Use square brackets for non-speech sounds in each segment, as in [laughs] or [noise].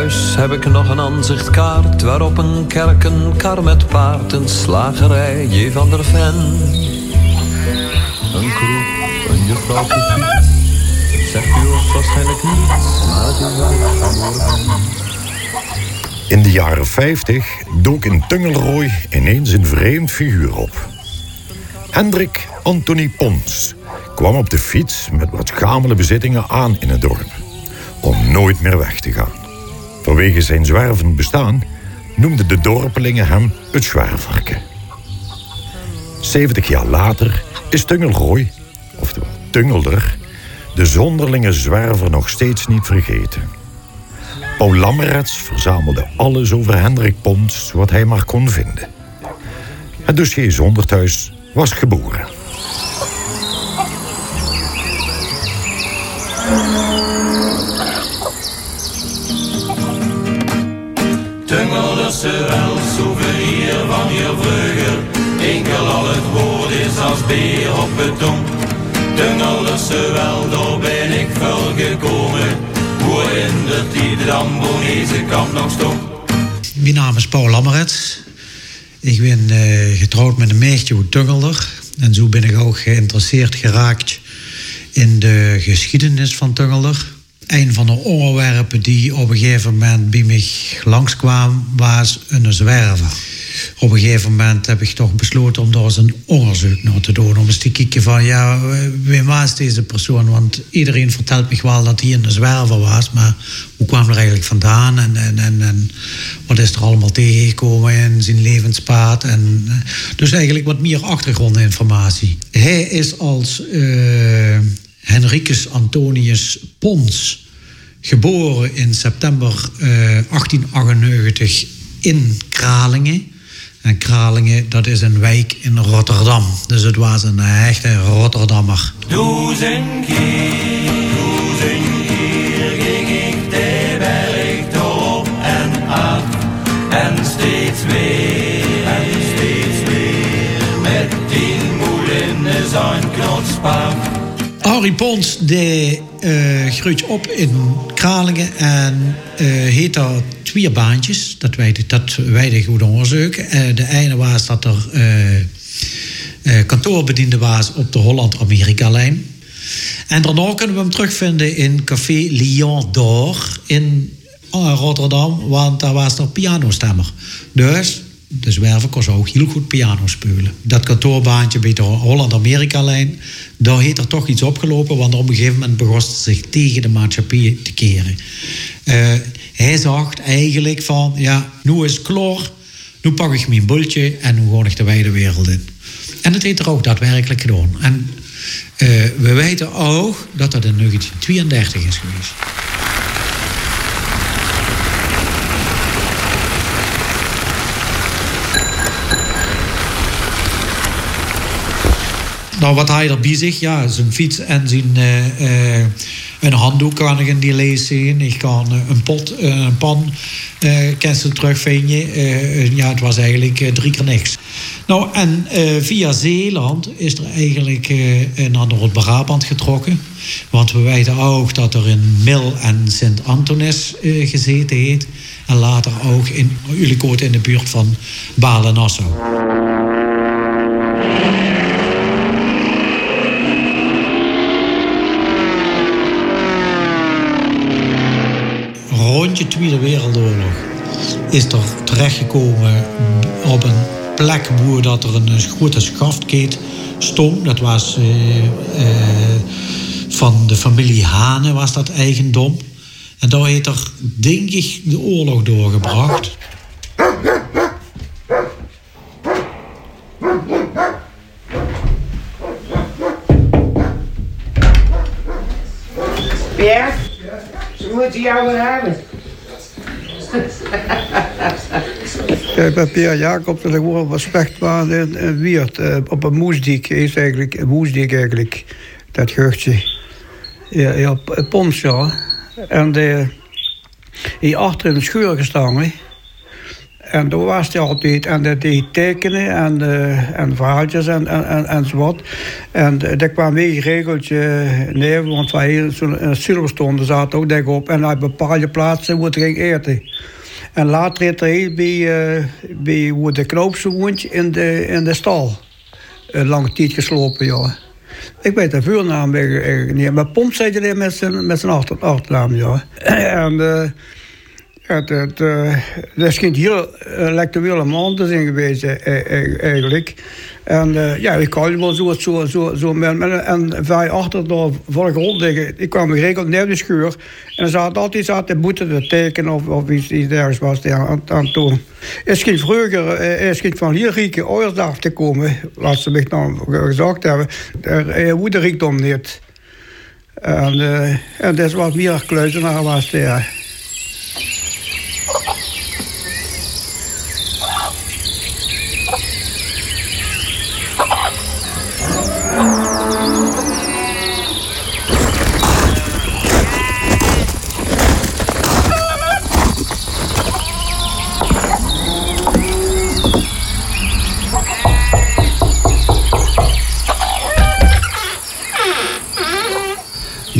Thuis heb ik nog een aanzichtkaart waarop een kerk, een kar met paard, een slagerij, J. van der Ven. Een kroeg, een juffrouw fiets. Zegt u ons waarschijnlijk niets, maar het is. In de jaren 50 dook in Tungelrooy ineens een vreemd figuur op. Hendrik Anthony Pons kwam op de fiets met wat schamele bezittingen aan in het dorp. Om nooit meer weg te gaan. Vanwege zijn zwervend bestaan noemden de dorpelingen hem het zwerverke. 70 jaar later is Tungelrooy, oftewel Tungelder, de zonderlinge zwerver nog steeds niet vergeten. Paul Lammerets verzamelde alles over Hendrik Pons wat hij maar kon vinden. Het dossier Zonderthuis was geboren. Tungelderse wel, souvenir van je vroeger. Enkel al het woord is als beer op het tong. Tungelderse wel, daar ben ik voor gekomen. Hoe in de tijd de Amboneese kamp nog stond. Mijn naam is Paul Lammerets. Ik ben eh, getrouwd met een meisje uit Tungelder. En zo ben ik ook geïnteresseerd geraakt in de geschiedenis van Tungelder. Een van de onderwerpen die op een gegeven moment bij mij langskwam, was een zwerver. Op een gegeven moment heb ik toch besloten om daar eens een onderzoek naar te doen. Om eens te kijken van, ja, wie was deze persoon? Want iedereen vertelt me wel dat hij een zwerver was. Maar hoe kwam er eigenlijk vandaan? En, en, en, en wat is er allemaal tegengekomen in zijn levenspad? En, eh, dus eigenlijk wat meer achtergrondinformatie. Hij is als uh, Henricus Antonius Pons geboren in september uh, 1898 in Kralingen. En Kralingen, dat is een wijk in Rotterdam. Dus het was een echte Rotterdammer. Duizend Harry Pons die, uh, groeit op in Kralingen en uh, heet daar twee baantjes. Dat weet, dat weet ik goed onderzoeken. Uh, de ene was dat er kantoorbediende was op de Holland-Amerika-lijn. En daarna kunnen we hem terugvinden in Café Lion d'Or in Rotterdam, want daar was er pianostemmer. Dus de zwerver kon ook heel goed piano spelen. Dat kantoorbaantje bij de Holland-Amerika-lijn, daar heeft er toch iets opgelopen, want op een gegeven moment begon hij zich tegen de maatschappij te keren. Uh, hij zag eigenlijk van, ja, nu is het klaar, nu pak ik mijn bultje en nu ga ik de wijde wereld in. En dat heeft er ook daadwerkelijk gedaan. En uh, we weten ook dat dat in 1932 is geweest. Nou, wat hij er bij zich? Ja, zijn fiets en zijn uh, uh, een handdoek kan ik in die lees zien. Ik kan uh, een pot, een pan, kan ze terugvinden. ja, het was eigenlijk drie keer niks. Nou, en via Zeeland is er eigenlijk naar Noord-Brabant getrokken. Want we weten ook dat er in Mil en Sint-Antonis gezeten heeft. En later ook in Ulicoot in de buurt van Balen-Nassau. De Tweede Wereldoorlog is er terechtgekomen op een plek waar dat er een grote schaftkeet stond. Dat was uh, uh, van de familie Hane was dat eigendom. En daar heeft er, denk ik, de oorlog doorgebracht. Ja, ze moeten jou wel hebben. [laughs] Ik ben Pierre Jacobs en ik woon op een spechtbaan in, in Wiert. Uh, op een moesdiek is eigenlijk, een moesdiek eigenlijk, dat geurtje. Ja, ja, Pons, ja. En de, hier achter in de schuur gestaan. He. En toen was hij altijd. En dat deed tekenen en, uh, en verhaaltjes en, en, en. En uh, dat kwam weer geregeld neer, want wij zo'n Silverstone zaten ook denk op. En hij bepaalde plaatsen het ging eten. En later heeft hij bij, uh, bij hoe de knoopse in de, in de stal. Een lange tijd geslopen, ja. Ik weet de vuurnaam eigenlijk niet. Maar Pomp zei hij met zijn, met zijn achter, achternaam, ja. [clears throat] en het, het, uh, er schijnt heel uh, lectuele maanden in geweest, eigenlijk. En uh, ja, ik kan wel zo, zo, zo, zo met, met, en vrij achter door voor grond liggen. Ik kwam geregeld naar de schuur. En er zat altijd zat de boete te tekenen of, of iets, iets dergelijks was daar aan, aan toen. Het schijnt vroeger, uh, schijnt van hier rieke ouders af te komen. Laat ze mij dan gezegd hebben. Uh, woede rijkdom niet. En, uh, en dat was meer kluizenaar was daar.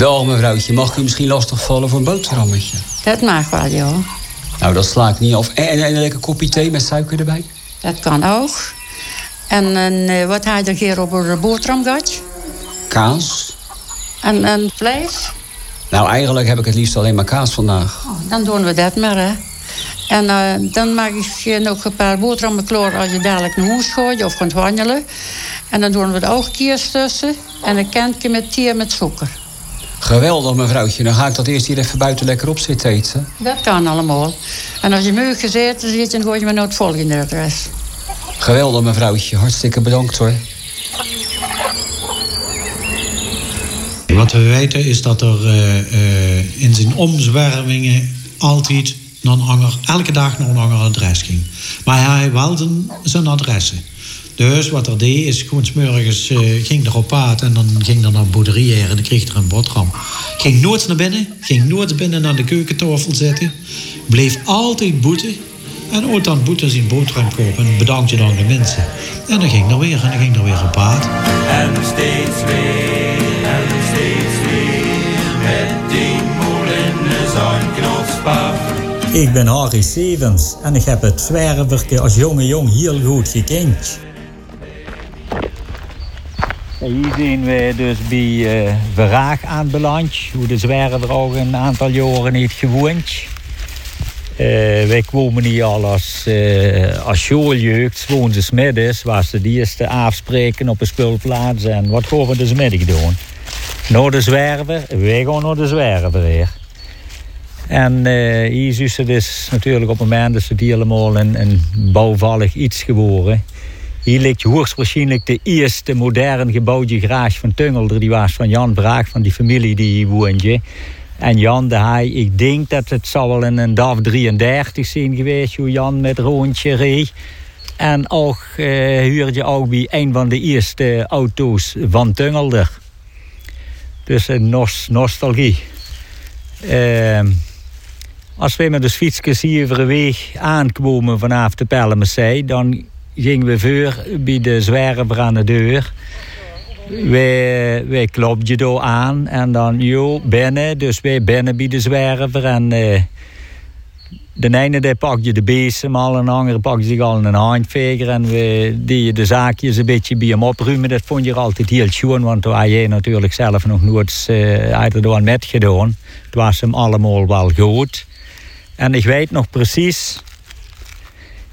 Dag mevrouwtje, mag ik u misschien lastigvallen voor een boterhammetje? Dat mag wel, ja. Nou, dat sla ik niet af. En, en, een lekker kopje thee met suiker erbij? Dat kan ook. En, en wat had je er keer op een boterham gehad? Kaas. En, en vlees? Nou, eigenlijk heb ik het liefst alleen maar kaas vandaag. Oh, dan doen we dat maar, hè. En uh, dan maak ik je nog een paar boterhammen klaar als je dadelijk naar huis gooit of kunt wandelen. En dan doen we de oogkiers tussen en een kentje met thee met suiker. Geweldig, mevrouwtje. Dan ga ik dat eerst hier even buiten lekker op zitten eten. Dat kan allemaal. En als je muur gezeten zit, dan gooi je me naar het volgende adres. Geweldig, mevrouwtje. Hartstikke bedankt, hoor. Wat we weten is dat er uh, uh, in zijn omzwervingen altijd nog een ander, elke dag nog een ander adres ging. Maar hij wilde zijn adressen. Dus wat er deed is gewoon smurgens uh, ging er op paard en dan ging er naar een boerderie en dan kreeg er een boterham. Ging nooit naar binnen, ging nooit binnen naar de keukentafel zitten. Bleef altijd boeten. En ooit dan boeten zijn boterham kopen en bedankte dan de mensen. En dan ging er weer en dan ging er weer op paard. En steeds weer, en steeds weer, met die molen. Ik ben Harry Stevens en ik heb het zwerverke als jonge jong heel goed gekend. Hier zijn we dus bij uh, Verraag aanbeland, hoe de zwerver al een aantal jaren heeft gewoond. Uh, wij kwamen hier al als, uh, als schooljeugd, woonden middags, was de eerste afspreken op een speelplaats. En wat gaan we dus middag doen? Naar de zwerver, wij gaan naar de zwerver weer. En hier is er dus natuurlijk op het moment dat ze het helemaal een, een bouwvallig iets geworden. Hier ligt hoogstwaarschijnlijk de eerste modern gebouwde garage van Tungelder. Die was van Jan Braak, van die familie die hier woonde. En Jan de Haai, ik denk dat het zal wel in een DAF 33 zijn geweest... hoe Jan met rondje reed. En ook uh, huurde je ook bij een van de eerste auto's van Tungelder. Dus een nos nostalgie. Uh, als we met de fietsjes hier weg aankomen vanaf de Pellemessee... dan gingen we voor bij de aan de deur. Wij, wij klopten door aan en dan, joh, binnen. Dus wij binnen bij de zwerver. En uh, de ene die pakte de bezem al, en de andere pakte zich al een handveger. En we deden de zaakjes een beetje bij hem opruimen. Dat vond je altijd heel schoon, want toen had je natuurlijk zelf nog nooit uh, uit er met gedaan. Het was hem allemaal wel goed. En ik weet nog precies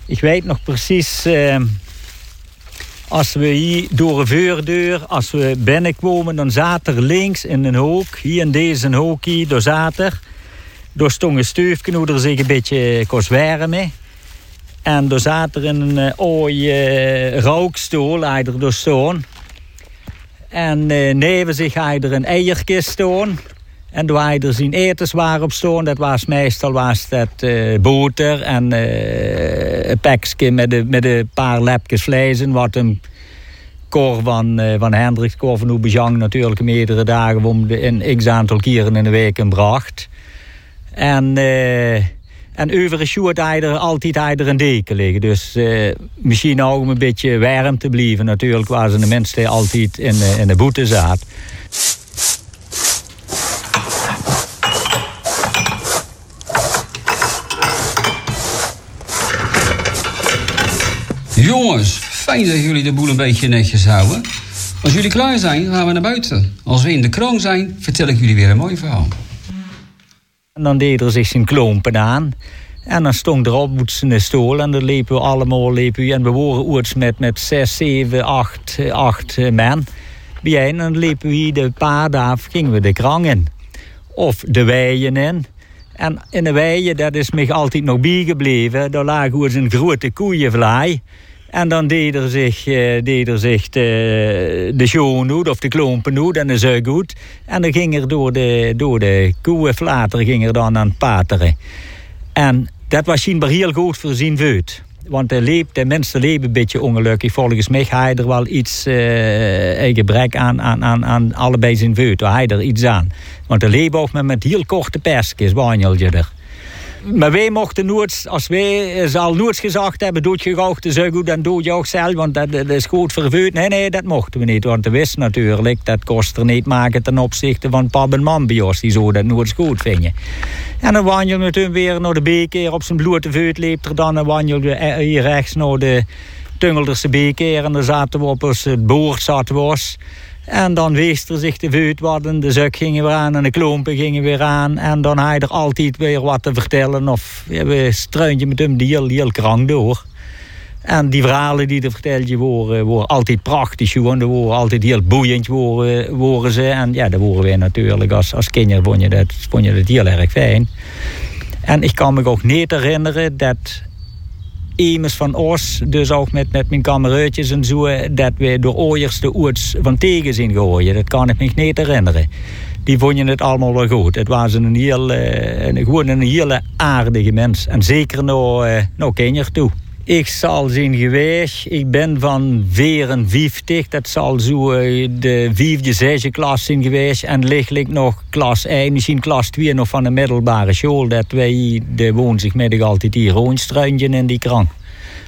ik weet nog precies, uh, als we hier door een voordeur, als we binnenkwamen, dan zat er links in een hoek, hier in deze hoek hier, daar zat er, daar stond een steufje hoe er zich een beetje kon zwermen. En daar zat er een uh, ooie uh, rookstoel, hij er dus. En uh, neven zich hij er een eierkist. En waar hij er zijn etens waren op staan, dat was meestal was dat uh, boter en uh, een pekje met, de, met een paar lepjes vlees. Wat een koor van, uh, van Hendricks, koor van Oebejang natuurlijk meerdere dagen om de, in x aantal keren in de week bracht. En, En over er altijd er een deken liggen. Dus uh, misschien ook om een beetje warm te blijven. Natuurlijk waren de mensen altijd in, uh, in de boete zat. Jongens, fijn dat jullie de boel een beetje netjes houden. Als jullie klaar zijn, gaan we naar buiten. Als we in de kroon zijn, vertel ik jullie weer een mooi verhaal. En dan deed er zich zijn klompen aan. En dan stond er op zijn stoel en dan liepen we allemaal liepen we. En we waren oorts met, met zes, zeven, acht, acht men. En dan liepen we de paard af, gingen we de krang in. Of de weien in. En in de weien, dat is me altijd nog bijgebleven. Daar lag oors een grote koeienvlaai. En dan deed er zich, deed er zich de, de schoonhoed of de klompenhoed en de zeughoed. En dan ging er door de, door de koeënflater ging er dan aan het pateren. En dat was schijnbaar heel goed voor zijn veut. Want de, leep, de mensen leven een beetje ongelukkig. Volgens mij hij er wel iets uh, gebrek aan, aan, aan, aan allebei zijn veut. Hij er iets aan. Want de leven ook met, met heel korte persjes, wanjelje er. Maar wij mochten nooit, als wij ze al nooit gezegd hebben, doe je de zo goed, je ook zelf, want dat, is goed vervuurd. Nee, nee, dat mochten we niet, want we wisten natuurlijk, dat kost er niet maken ten opzichte van pap en die zo dat nooit goed vinden. En dan wandelden we toen weer naar de beker, op zijn blote veut leep er dan, en wandelden we hier rechts naar de Tungelderse beker, en dan zaten we op ons, het boord zaten we. En dan weest er zich de vuut en de zuk gingen weer aan en de klompen gingen weer aan. En dan had je er altijd weer wat te vertellen. Of we struintje met hem die heel, heel krank door. En die verhalen die er verteld worden, worden altijd prachtig. Want die worden altijd heel boeiend worden, ze. En ja, dat worden wij natuurlijk als, als vond je, dat, vond je dat heel erg fijn. En ik kan me ook niet herinneren dat iemand van ons, dus ook met, met mijn kameraadjes en zo, dat we door ooiers de oorts van tegen zien gooien. Dat kan ik me niet herinneren. Die vonden het allemaal wel goed. Het was een, heel, een, gewoon een hele aardige mens. En zeker nog, uh, nog kinderen toe. Ik zal zien geweest. Ik ben van 54. Dat zal zo de vijfde, zesde klas zijn geweest. En lichtelijk nog klas 1, misschien klas 2 nog van de middelbare school. Dat wij de woonzigmiddag altijd hier rondstruintje in die krant.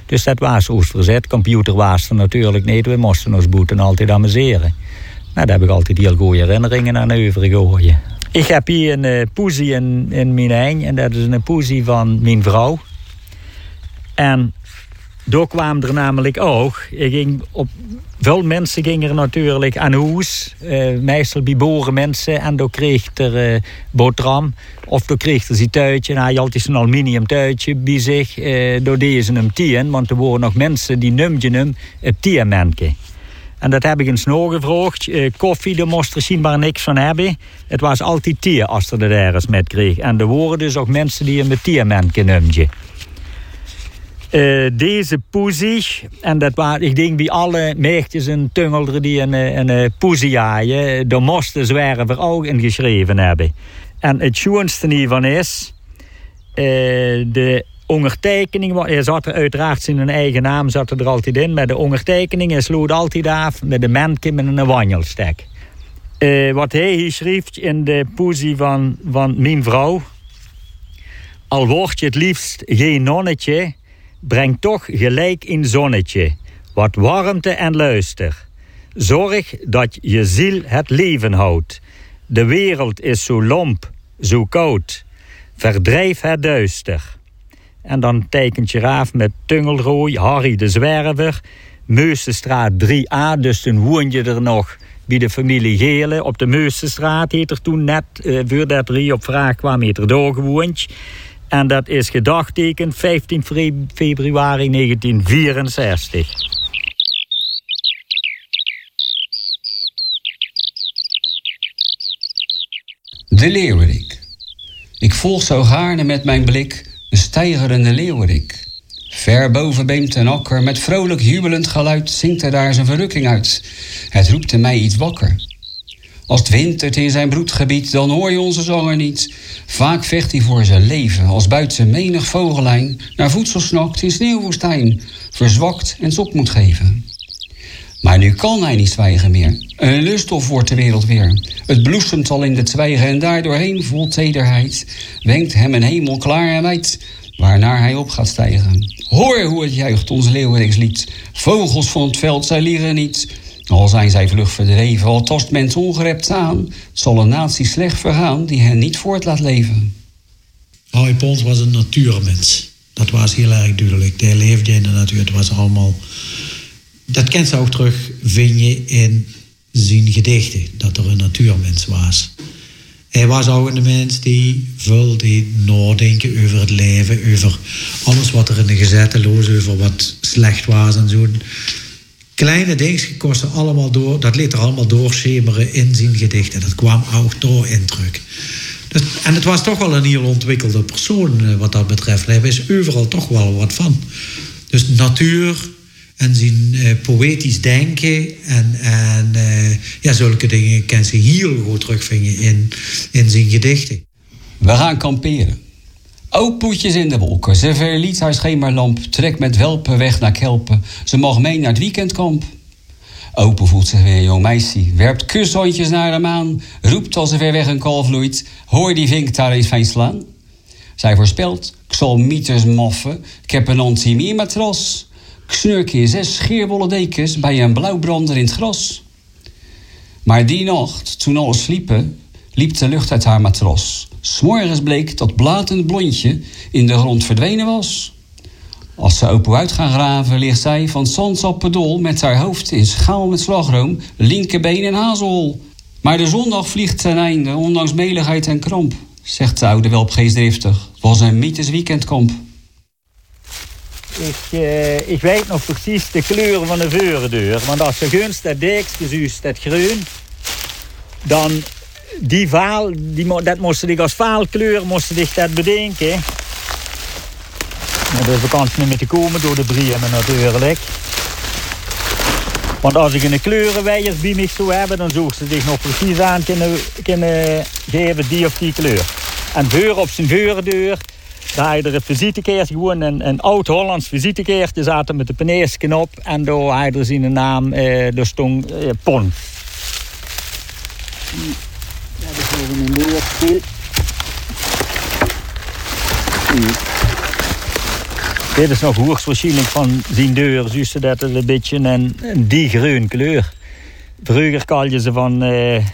Dus dat was ons verzet. Computer was er natuurlijk niet. We moesten ons boeten altijd amuseren. Nou, daar heb ik altijd heel goede herinneringen aan overgegooien. Ik heb hier een uh, poesie in, in mijn eind. En dat is een poesie van mijn vrouw. En daar kwam er namelijk ook. Ik ging op, veel mensen gingen natuurlijk aan huis. Uh, meestal bij boeren mensen. En dan kreeg er uh, boterham. Of dan kreeg er zijn tuitje. En hij had altijd een aluminium tuitje bij zich. Uh, door deze hem tien. Want er waren nog mensen die numden hem het tienmenke. En dat heb ik eens nog gevraagd. Koffie, daar moest er schijnbaar niks van hebben. Het was altijd tier als er er ergens met kreeg. En er waren dus ook mensen die hem met tiermenke numden. Uh, deze poesie, en dat was, ik denk bij alle meisjes en tungelderen die een, een, een poesie haaien, daar moesten zwerver ook in geschreven hebben. En het schoonste hiervan is, uh, de ondertekening, er zat er uiteraard zijn eigen naam zat er altijd in, maar de ondertekening is sloot altijd af met een menke met een wanjelstek. Wat hij hier schreef in de poesie van, van mijn vrouw, al word je het liefst geen nonnetje, breng toch gelijk in zonnetje, wat warmte en luister. Zorg dat je ziel het leven houdt. De wereld is zo lomp, zo koud. Verdrijf het duister. En dan tekent je af met Tungelrooi, Harry de Zwerver, Meusenstraat 3A, dus toen woon je er nog bij de familie Gele. Op de Meusenstraat heet er toen net, uh, voor dat drie op vraag kwam, heet er doorgewoond. En dat is gedagtekend 15 februari 1964. De leeuwerik. Ik volg zo gaarne met mijn blik de stijgerende leeuwerik. Ver boven beemt een akker, met vrolijk jubelend geluid zingt hij daar zijn verrukking uit. Het roept in mij iets wakker. Als het wintert in zijn broedgebied, dan hoor je onze zanger niet. Vaak vecht hij voor zijn leven, als buiten menig vogelijn naar voedsel snakt in sneeuwwoestijn, verzwakt en zop moet geven. Maar nu kan hij niet zwijgen meer. Een lusthof wordt de wereld weer. Het bloesemt al in de twijgen en daardoorheen vol tederheid wenkt hem een hemel klaar en waarnaar hij op gaat stijgen. Hoor hoe het juicht ons leeuwerikslied. Vogels van het veld, zij lieren niet. Al zijn zij vlug verdreven, al tast mens ongerept aan, zal een natie slecht vergaan die hen niet voort laat leven. Harry Pons was een natuurmens. Dat was heel erg duidelijk. Hij leefde in de natuur. Het was allemaal... Dat kent ze ook terug, vind je in zijn gedichten. Dat er een natuurmens was. Hij was ook een mens die veel die nadenken over het leven, over alles wat er in de gezette loos, over wat slecht was en zo. Kleine dingen kosten allemaal door, dat liet er allemaal doorschemeren in zijn gedichten. Dat kwam ook door indruk. Dus, en het was toch wel een heel ontwikkelde persoon eh, wat dat betreft. Hij wist overal toch wel wat van. Dus natuur en zijn uh, poëtisch denken en, en uh, ja, zulke dingen kan ze heel goed terugvinden in, in zijn gedichten. We gaan kamperen. Ook poetjes in de wolken. Ze verliet haar schemerlamp. Trek met welpen weg naar Kelpen. Ze mag mee naar het weekendkamp. Open voelt zich weer een jong meisje. Werpt kushondjes naar hem aan. Roept als er ver weg een kalf vloeit. Hoor die vink daar eens fijn slaan. Zij voorspelt. Ik zal mieters moffen. Ik heb een anti-matras. Ik snurk in zes scheerwolle dekens bij een blauwbrander in het gras. Maar die nacht, toen alles sliepen, liep de lucht uit haar matras. S'morgens bleek dat blatend blondje in de grond verdwenen was. Als ze open uit gaan graven, ligt zij van Zandsappendol met haar hoofd in schaal met slagroom, linkerbeen en hazelhol. Maar de zondag vliegt ten einde, ondanks meligheid en kramp, zegt de oude welp geestdriftig. Het was een weekendkamp. Ik, uh, ik weet nog precies de kleuren van de voordeur. Want als je gunst dat dijksgezuus, dat groen, dan die vaal, die, dat moest ik als vaalkleur moest ik dat bedenken. Maar de vakantie niet meer te komen door de brieven natuurlijk. Want als ik een kleurenwijers bij mij zou hebben, dan zoek ze zich nog precies aan kunnen, kunnen geven die of die kleur. En veur op zijn voordeur, daar had er een visitekaartje, gewoon een, een oud-Hollands visitekaartje, zaten met de peneersken op. En daar had er zijn naam, eh, daar eh, Pon. Is een leerstil. Dit is nog hoogstwaarschijnlijk van zijn deur, dus dat het een beetje een, die kleur. Vroeger kal je ze van uh,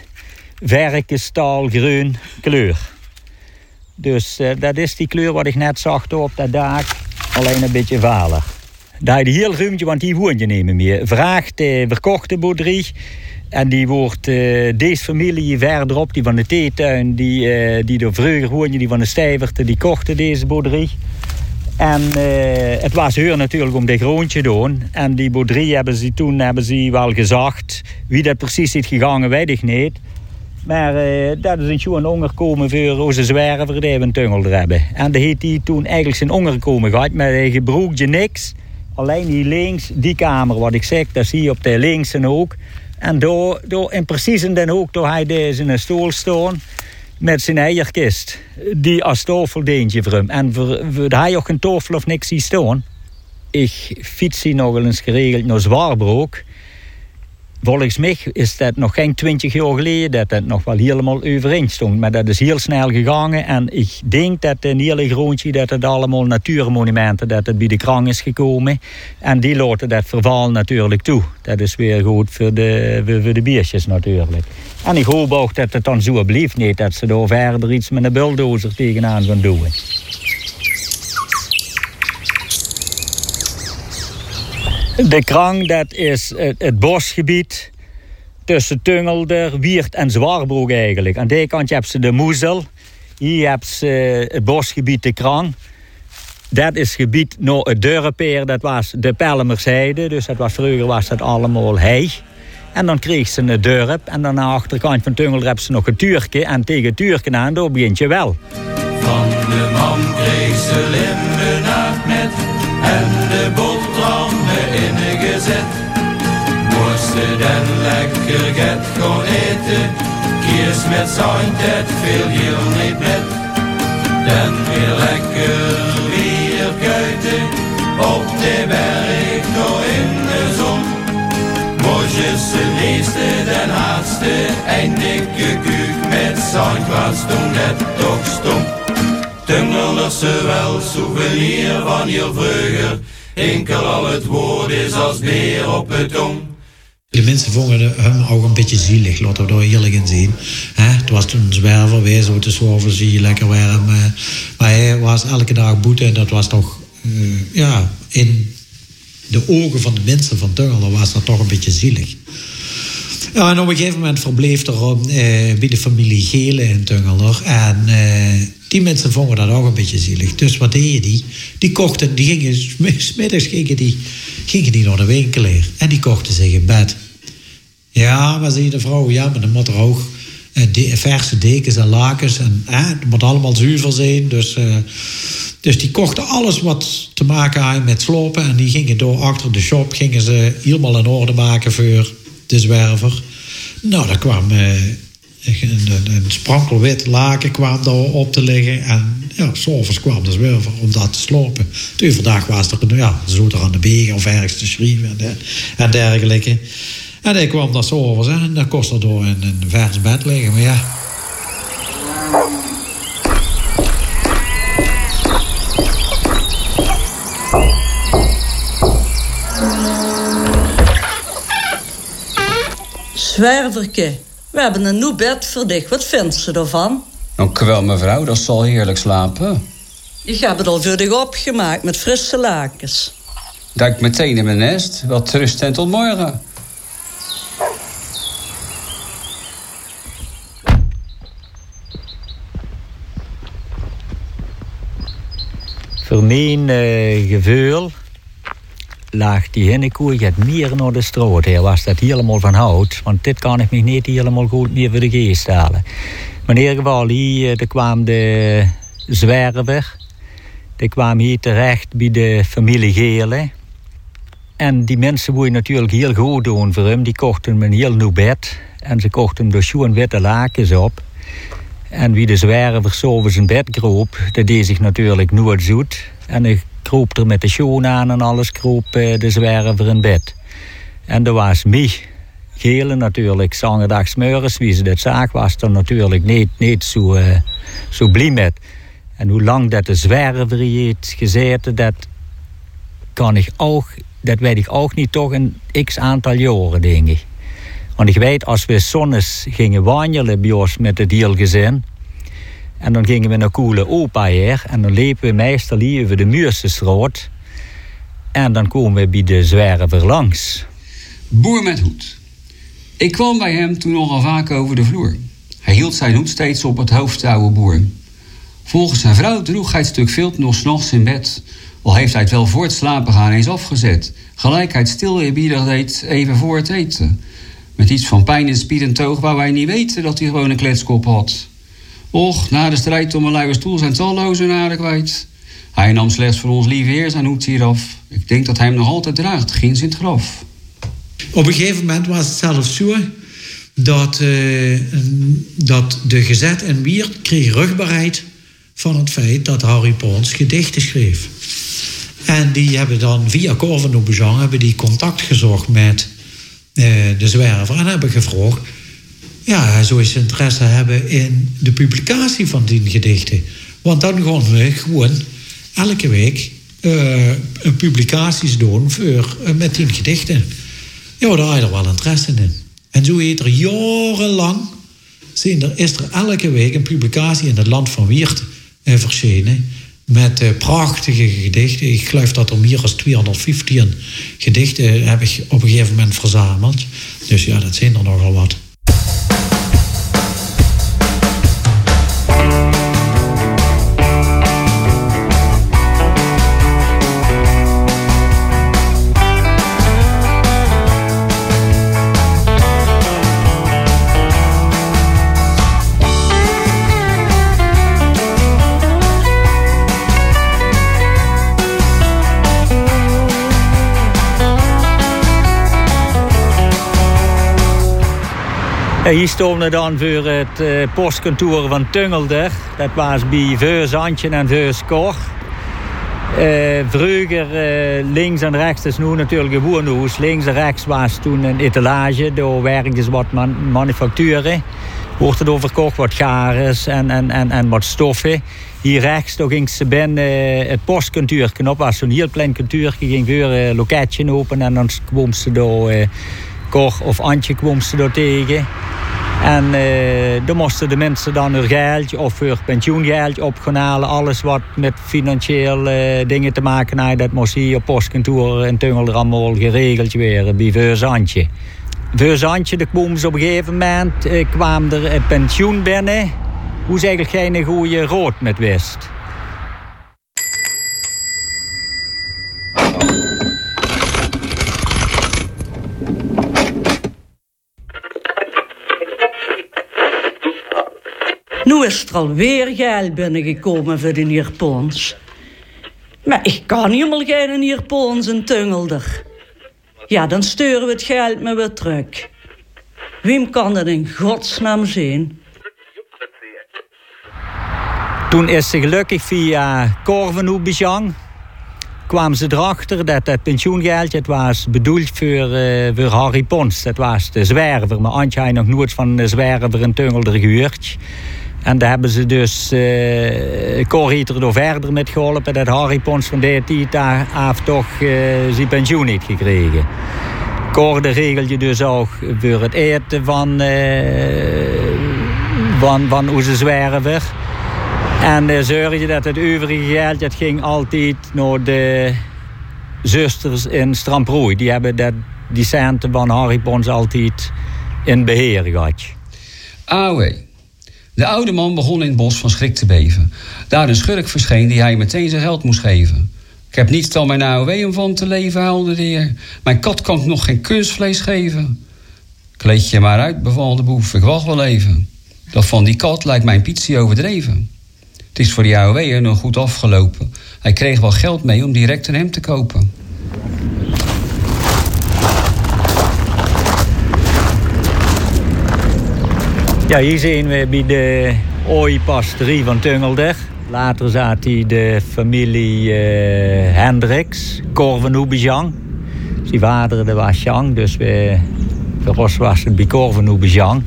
verkenstaalgroen kleur. Dus uh, dat is die kleur wat ik net zag op dat dak, alleen een beetje valer. Daar je heel ruimte, want die woon je niet meer. Vraagt de uh, verkochte boerderij. En die wordt, uh, deze familie verderop, die van de theetuin, die, uh, die door vroeger woonde, die van de Stijverte, die kochten deze boerderij. En uh, het was hun natuurlijk om dit groontje te doen. En die boerderij hebben ze toen hebben ze wel gezegd. Wie dat precies is gegaan, weet ik niet. Maar dat is een gewoon honger komen voor onze zwerver die een tunnel hebben. En die heeft die toen eigenlijk zijn honger komen gehad. Maar hij gebroekte niks. Alleen hier links, die kamer wat ik zeg, dat zie je op de linkse hoek. En door, door, en precies in den hoek, door hij deze in een stoel staan met zijn eierkist. Die als tofeldeentje voor hem. En hij ook geen tofel of niks zien staan. Ik fiets hier nog eens geregeld naar Zwaarbroek. Volgens mij is dat nog geen twintig jaar geleden dat het nog wel helemaal overeen stond. Maar dat is heel snel gegaan. En ik denk dat een hele groontje, dat het allemaal natuurmonumenten, dat het bij de krang is gekomen. En die laten dat verval natuurlijk toe. Dat is weer goed voor de, voor de biertjes natuurlijk. En ik hoop ook dat het dan zo blijft. Niet dat ze daar verder iets met een bulldozer tegenaan gaan doen. De krang, dat is het, bosgebied tussen Tungelder, Wiert en Zwarbroek eigenlijk. Aan die kant heb je de Moezel. Hier heb je het bosgebied de krang. Dat is gebied naar het Durpeer, dat was de Pelmerzijde. Dus dat was, vroeger was dat allemaal hei. En dan kreeg ze een dorp. En dan aan de achterkant van Tungelder hebben ze nog een tuurtje. En tegen tuurtje aan, daar begint je wel. Van de man kreeg ze limbenaard met en de ingezet. Moesten den lekker get gaan eten, kies met zijn tijd veel hier niet met. Dan weer lekker weer kuiten, op de berg door in de zon. Mosjes de leeste den haatste, een dikke kuuk met zijn kwast toen het toch stond. Tungelerse wel souvenir van je vroeger. Enkel al het woord is als beer op het tong. De mensen vonden hem ook een beetje zielig, laten we daar eerlijk in zien. Het was toen een zwerver, wij zo te zwerven, zie je lekker warm. Maar hij was elke dag boete en dat was toch, uh, ja, in de ogen van de mensen van Tungelen was dat toch een beetje zielig. Ja, en op een gegeven moment verbleef er uh, bij de familie Gele in Tungeler. En uh, die mensen vonden dat ook een beetje zielig. Dus wat deden die? Die kochten, die gingen, [laughs] smiddags gingen die, gingen die naar de winkel En die kochten zich een bed. Ja, maar zie de vrouw, ja, maar dan moet er ook de, verse dekens en lakens. En eh, het moet allemaal zuiver zijn. Dus, dus die kochten alles wat te maken had met slopen. En die gingen door achter de shop, gingen ze helemaal in orde maken voor de zwerver. Nou, daar kwam uh, een, een sprankelwit laken kwam daar op te liggen. En ja, s'avonds kwam de zwerver om dat te slopen. Toen vandaag was er, ja, zo er aan de begen of ergens te schrijven en, en dergelijke. En hij kwam daar s'avonds en dan kost er door in een vers bed liggen. Maar ja, Zwerverke, we hebben een nieuw bed voor dich. Wat vindt ze ervan? Dank u wel, mevrouw. Dat zal heerlijk slapen. Ik heb het al voor dich opgemaakt met frisse lakens. Duik meteen in mijn nest. Wat rust en tot morgen. Voor mijn uh, gevoel lag die hinnekoe het meer naar de stroot. Hij was dat helemaal van hout. Want dit kan ik me niet helemaal goed meer voor de geest halen. Maar in ieder geval, er kwam de zwerver. Die kwam hier terecht bij de familie Gele. En die mensen wouden natuurlijk heel goed doen voor hem. Die kochten hem een heel nieuw bed. En ze kochten hem door schoen witte lakens op. En wie de zwerver zo zijn bed kroop, dat deed zich natuurlijk nooit zoet. En kroop er met de schoen aan en alles kroop de zwerver in bed. En er was mij, gele natuurlijk, zangedag smeuris, wie ze dat zaak was er natuurlijk niet, niet zo, uh, zo blij. En hoe lang dat de zwerver heeft gezeten, dat kan ik ook, dat weet ik ook niet toch een x aantal jaren, denk ik. Want ik weet, als we zonnes gingen wandelen bij ons met het heel gezin. En dan gingen we naar Koele Opa hier. En dan liepen we meestal over de Muursesrood. En dan komen we bij de zwerver langs. Boer met hoed. Ik kwam bij hem toen nogal vaak over de vloer. Hij hield zijn hoed steeds op het hoofd, oude boer. Volgens zijn vrouw droeg hij het stuk vilt nog s'nachts in bed. Al heeft hij het wel voor het slapen gaan eens afgezet. Gelijkheid stil eerbiedig deed even voor het eten. Met iets van pijn in spier en toog waar wij niet weten dat hij gewoon een kletskop had. Och, na de strijd om een luie stoel zijn talloze naden kwijt. Hij nam slechts voor ons lieve heer zijn hoed hier af. Ik denk dat hij hem nog altijd draagt, ginds in het graf. Op een gegeven moment was het zelfs zo dat, uh, dat de gezet en Wiert kreeg rugbaarheid van het feit dat Harry Pons gedichten schreef. En die hebben dan via Corvin Bezang hebben die contact gezocht met uh, de zwerver en hebben gevraagd ja, zou eens interesse hebben in de publicatie van die gedichten. Want dan gaan we gewoon elke week uh, een publicaties doen uh, met die gedichten. Ja, daar had je er wel interesse in. En zo heet er jarenlang, zijn er, is er elke week een publicatie in het land van Wiert uh, verschenen. Met prachtige gedichten. Ik geloof dat er meer dan 215 gedichten heb ik op een gegeven moment verzameld. Dus ja, dat zijn er nogal wat. Hier stonden dan voor het uh, postkantoor van Tungelder. Dat was bij Veus en Veus. Uh, vroeger uh, links en rechts, is nu natuurlijk een woonhuis. Links en rechts was toen een etalage. Daar werkten wat man manufacturen. wordt het overkocht, wat gares en, en, en, en wat stoffen. Hier rechts toen ging ze binnen eh, het postkantuurtje op. was zo'n heel klein kantuurtje. ging weer een loketje open en dan kwam ze door Cor of Antje kwam ze door tegen. En uh, dan moesten de mensen dan hun geld of hun pensioengeld op halen. Alles wat met financiële dingen te maken had, dat moest hier op postkantoor in Tungel allemaal geregeld worden bij. Veuzantje, daar kwamen ze op een gegeven moment, uh, kwam er een pensioen binnen. Hoe is eigenlijk geen goede rood met wist? Is er alweer geld binnengekomen voor de Nierpons. Maar ik kan helemaal geen Nierpons en Tungelder. Ja, dan sturen we het geld maar weer terug. Wiem kan dat in godsnaam zien? Toen is ze gelukkig via Corvenoe kwamen ze erachter dat dat pensioengeld het was bedoeld voor, uh, voor Harry Pons. Dat was de zwerver. Maar Antje had nog nooit van de zwerver een Tungelder gehuurd. En daar hebben ze dus uh, er verder met geholpen. Dat Harry Pons van tijd daar toch uh, zijn pensioen niet gekregen. Cor regelde dus ook voor het eten van, uh, van, van onze zwerver. En uh, dat het overige geld dat ging altijd naar de zusters in Stramproei. Die hebben dat, die centen van Harry Pons altijd in beheer gehad. Ah, de oude man begon in het bos van schrik te beven. Daar een schurk verscheen die hij meteen zijn geld moest geven. Ik heb niets dan mijn AOW om van te leven, huilde de heer. Mijn kat kan ik nog geen kunstvlees geven. Kleed je maar uit, beval de boef, ik wacht wel even. Dat van die kat lijkt mijn pizzie overdreven. Het is voor die AOW'er nog goed afgelopen. Hij kreeg wel geld mee om direct een hem te kopen. Ja, hier zien we bij de ooipastorie van Tungelder. Later zat hij de familie uh, Hendricks, Corvenoubejang. Zijn vader de was Jang, dus we, ons was het bij Corvenoubejang.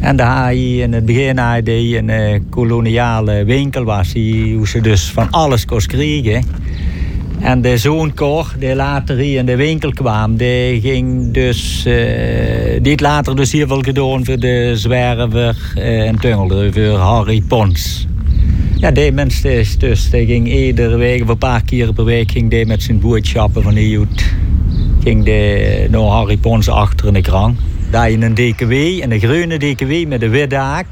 En daar hij in het begin had hij een uh, koloniale winkel was, hoe ze dus van alles kon krijgen. En de zoon Cor, die later hier in de winkel kwam, die ging dus, uh, die later dus hier veel gedaan voor de zwerver en Tungelde, voor Harry Pons. Ja, die mens is dus, die ging iedere week, of een paar keer per week, ging die met zijn boodschappen van hier ging die naar Harry Pons achter in de krang. Daar je een DKW, een groene DKW met een witte haak.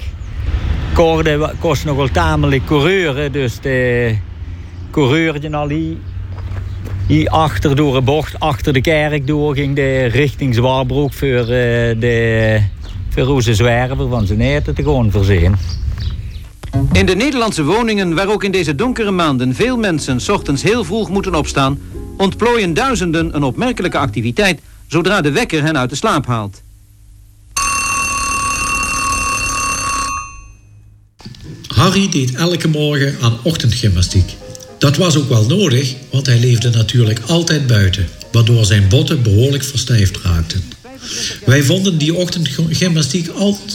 Cor kost nog wel tamelijk coureuren, dus de coureur al hier achter door een bocht, achter de kerk door, ging de richting Zwarbroek voor uh, de Verroeze Zwerver van zijn eten te gewoon voorzien. In de Nederlandse woningen, waar ook in deze donkere maanden veel mensen s ochtends heel vroeg moeten opstaan, ontplooien duizenden een opmerkelijke activiteit zodra de wekker hen uit de slaap haalt. Harry deed elke morgen aan ochtendgymnastiek. Dat was ook wel nodig, want hij leefde natuurlijk altijd buiten, waardoor zijn botten behoorlijk verstijfd raakten. Wij vonden die ochtendgymnastiek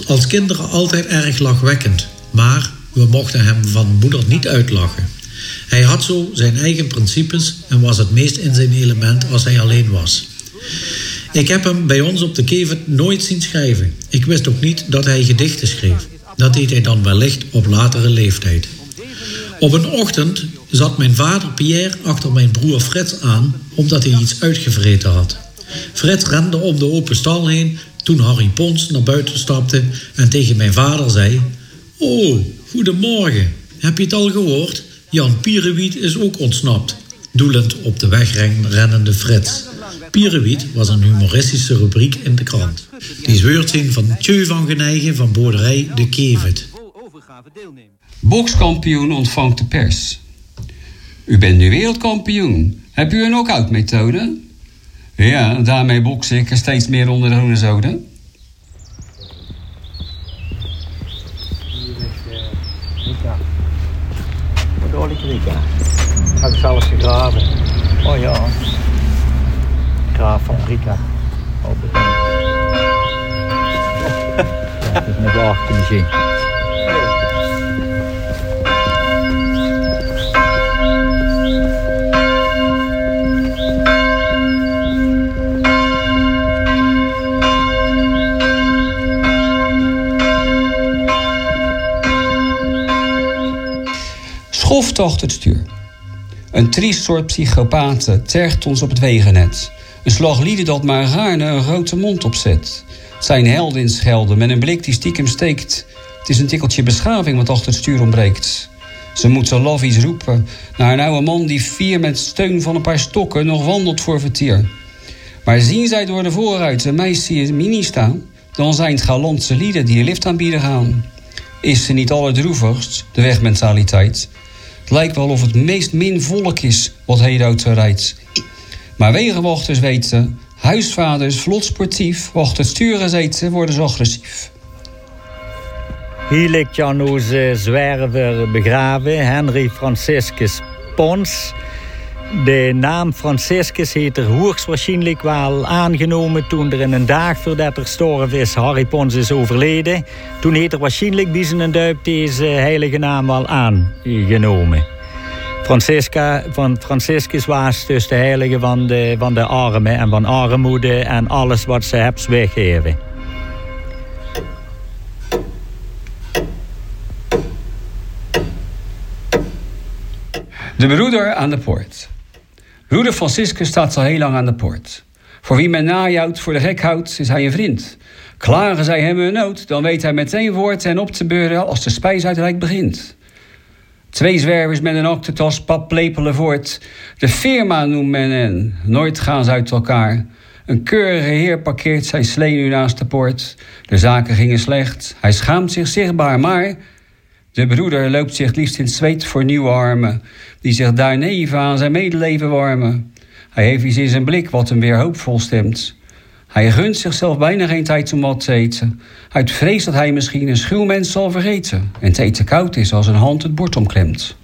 als kinderen altijd erg lachwekkend, maar we mochten hem van moeder niet uitlachen. Hij had zo zijn eigen principes en was het meest in zijn element als hij alleen was. Ik heb hem bij ons op de kevet nooit zien schrijven. Ik wist ook niet dat hij gedichten schreef. Dat deed hij dan wellicht op latere leeftijd. Op een ochtend zat mijn vader Pierre achter mijn broer Frits aan omdat hij iets uitgevreten had. Frits rende om de open stal heen toen Harry Pons naar buiten stapte en tegen mijn vader zei: Oh, goedemorgen. Heb je het al gehoord? Jan Pierewiet is ook ontsnapt. Doelend op de wegrennende Frits. Pierewiet was een humoristische rubriek in de krant. Die zweurt zien van Tjeu van Geneigen van boerderij De Kevet. Bokskampioen ontvangt de pers. U bent nu wereldkampioen. Heb u een knock-out methode? Ja, daarmee boks ik steeds meer onder de groene zoden. Wat ik Rika? Heb ik zelfs gegraven. Oh ja. Graaf van Rika. Oh, [laughs] dat is net 18 Gigi. Schoft achter het stuur. Een triest soort psychopaten tergt ons op het wegennet. Een slag lieden dat maar gaarne een grote mond opzet. Zijn helden in schelden met een blik die stiekem steekt. Het is een tikkeltje beschaving wat achter het stuur ontbreekt. Ze moet zo laf roepen naar een oude man die vier met steun van een paar stokken nog wandelt voor vertier. Maar zien zij door de vooruit een meisje in mini staan, dan zijn het galantse lieden die een lift aanbieden gaan. Is ze niet allerdroevigst, de wegmentaliteit? Het lijkt wel of het meest min volk is wat heden rijdt. Maar wegenwachters weten, huisvaders vlot sportief, wachten sturen zeten, worden ze agressief. Hier ligt Jan onze zwerver begraven, Henry Franciscus Pons. De naam Franciscus heeft er hoogstwaarschijnlijk wel aangenomen toen er in een dag voordat er gestorven is, Harry Pons is overleden. Toen heeft er waarschijnlijk bij zijn duip deze heilige naam wel aangenomen. Francisca, van Franciscus was dus de heilige van de, van de armen en van armoede en alles wat ze hebt weggeven. De broeder aan de poort. Broeder Franciscus staat al heel lang aan de poort. Voor wie men najouwt, voor de gek houdt, is hij een vriend. Klagen zij hem een nood, dan weet hij meteen woord en op te beuren als de spijsuitrijk begint. Twee zwervers met een octotas pap lepelen voort. De firma noemt men hen, nooit gaan ze uit elkaar. Een keurige heer parkeert zijn slee nu naast de poort. De zaken gingen slecht, hij schaamt zich zichtbaar, maar... De broeder loopt zich liefst in zweet voor nieuwe armen... die zich daarneven aan zijn medeleven warmen. Hij heeft iets in zijn blik wat hem weer hoopvol stemt. Hij gunt zichzelf bijna geen tijd om wat te eten. Uit vrees dat hij misschien een schuw mens zal vergeten... en het eten koud is als een hand het bord omklemt.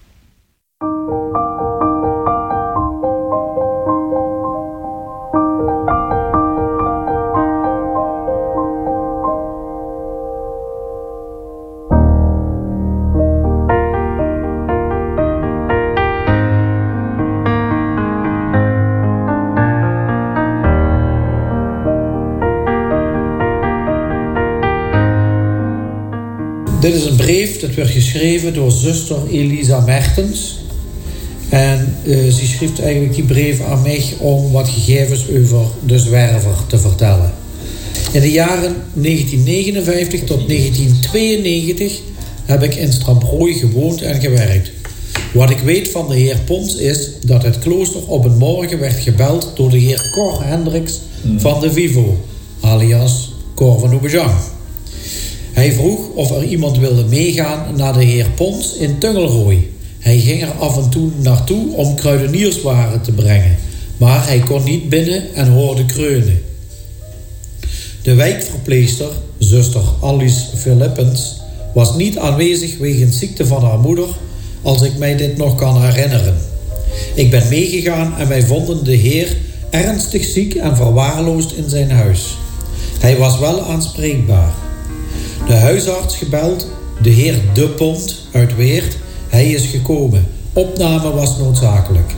Dat werd geschreven door zuster Elisa Mertens. En uh, ze schreef eigenlijk die brief aan mij om wat gegevens over de zwerver te vertellen. In de jaren 1959 tot 1992 heb ik in Stramprooi gewoond en gewerkt. Wat ik weet van de heer Pons is dat het klooster op een morgen werd gebeld door de heer Cor Hendricks van de Vivo, alias Cor van Oebejang. Hij vroeg of er iemand wilde meegaan naar de heer Pons in Tungelrooy. Hij ging er af en toe naartoe om kruidenierswaren te brengen, maar hij kon niet binnen en hoorde kreunen. De wijkverpleegster, zuster Alice Philippens, was niet aanwezig wegens ziekte van haar moeder, als ik mij dit nog kan herinneren. Ik ben meegegaan en wij vonden de heer ernstig ziek en verwaarloosd in zijn huis. Hij was wel aanspreekbaar. De huisarts gebeld, de heer De Pont uit Weert. Hij is gekomen. Opname was noodzakelijk.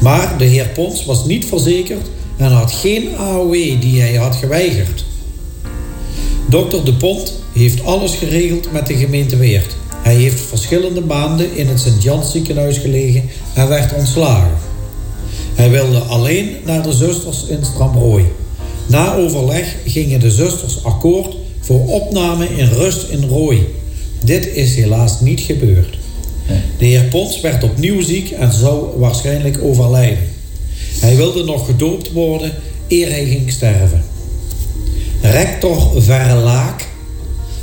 Maar de heer Pons was niet verzekerd en had geen AOW die hij had geweigerd. Dokter De Pont heeft alles geregeld met de gemeente Weert. Hij heeft verschillende maanden in het Sint-Jans ziekenhuis gelegen en werd ontslagen. Hij wilde alleen naar de zusters in Stramrooi. Na overleg gingen de zusters akkoord voor opname in rust in Rooi. Dit is helaas niet gebeurd. De heer Pons werd opnieuw ziek en zou waarschijnlijk overlijden. Hij wilde nog gedoopt worden eer hij ging sterven. Rector Verlaak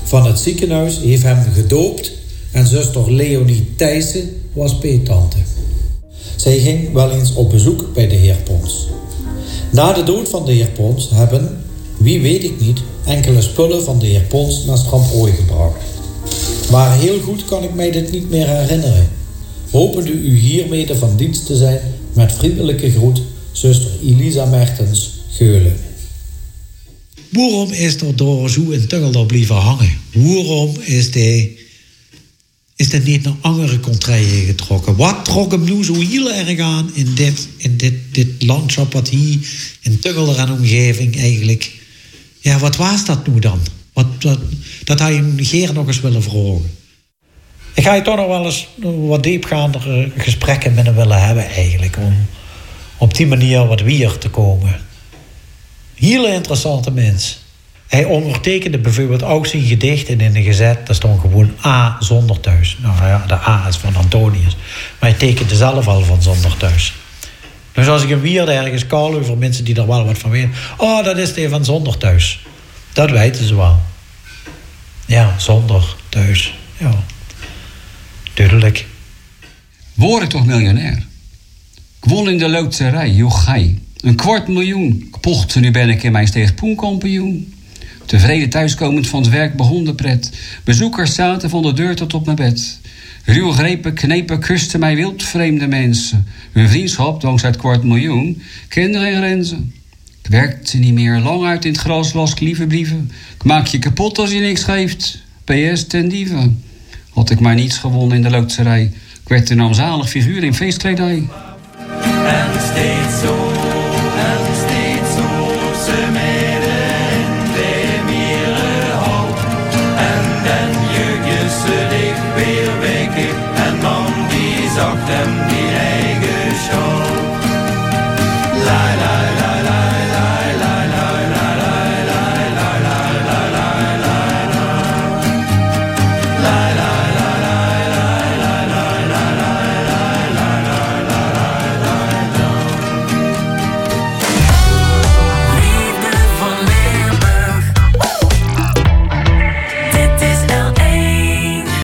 van het ziekenhuis heeft hem gedoopt en zuster Leonie Thijssen was peetante. Zij ging wel eens op bezoek bij de heer Pons. Na de dood van de heer Pons hebben, wie weet ik niet, enkele spullen van de heer Pons naar Stramprooi gebracht. Maar heel goed kan ik mij dit niet meer herinneren. Hopende u hiermede van dienst te zijn, met vriendelijke groet, zuster Elisa Mertens, Geulen. Waarom is er door zo een Tungeldorp blijven hangen? Waarom is hij is dat niet naar andere contraien getrokken? Wat trok hem nu zo heel erg aan in dit, in dit, dit landschap wat hier in Tungel en omgeving eigenlijk? Ja, wat was dat nu dan? Wat, wat, dat je hem Geer nog eens willen vragen. Ik ga je toch nog wel eens wat diepgaandere gesprekken met hem willen hebben eigenlijk. Om op die manier wat weer te komen. Hele interessante mens. Hij ondertekende bijvoorbeeld ook zijn gedichten in een gezet. Daar stond gewoon A zonder thuis. Nou ja, de A is van Antonius. Maar hij tekende zelf al van zonder thuis. Dus als ik een wierde ergens kaal over mensen die er wel wat van weten. Oh, dat is de van zonder thuis. Dat weten ze wel. Ja, zonder thuis. Ja. Duidelijk. Word ik toch miljonair? Ik won in de loterij, jochai. Een kwart miljoen. Pocht, nu ben ik in mijn steeg poenkampioen. Tevreden thuiskomend van het werk begon de pret. Bezoekers zaten van de deur tot op mijn bed. Ruw grepen, knepen, kusten mij wildvreemde mensen. Hun vriendschap, dankzij het kwart miljoen, kende geen grenzen. Ik werkte niet meer lang uit in het gras, las ik lieve brieven. Ik maak je kapot als je niks geeft. PS ten dieven. Had ik maar niets gewonnen in de loodserij. Ik werd een armzalig figuur in feestkledij. En steeds zo, them be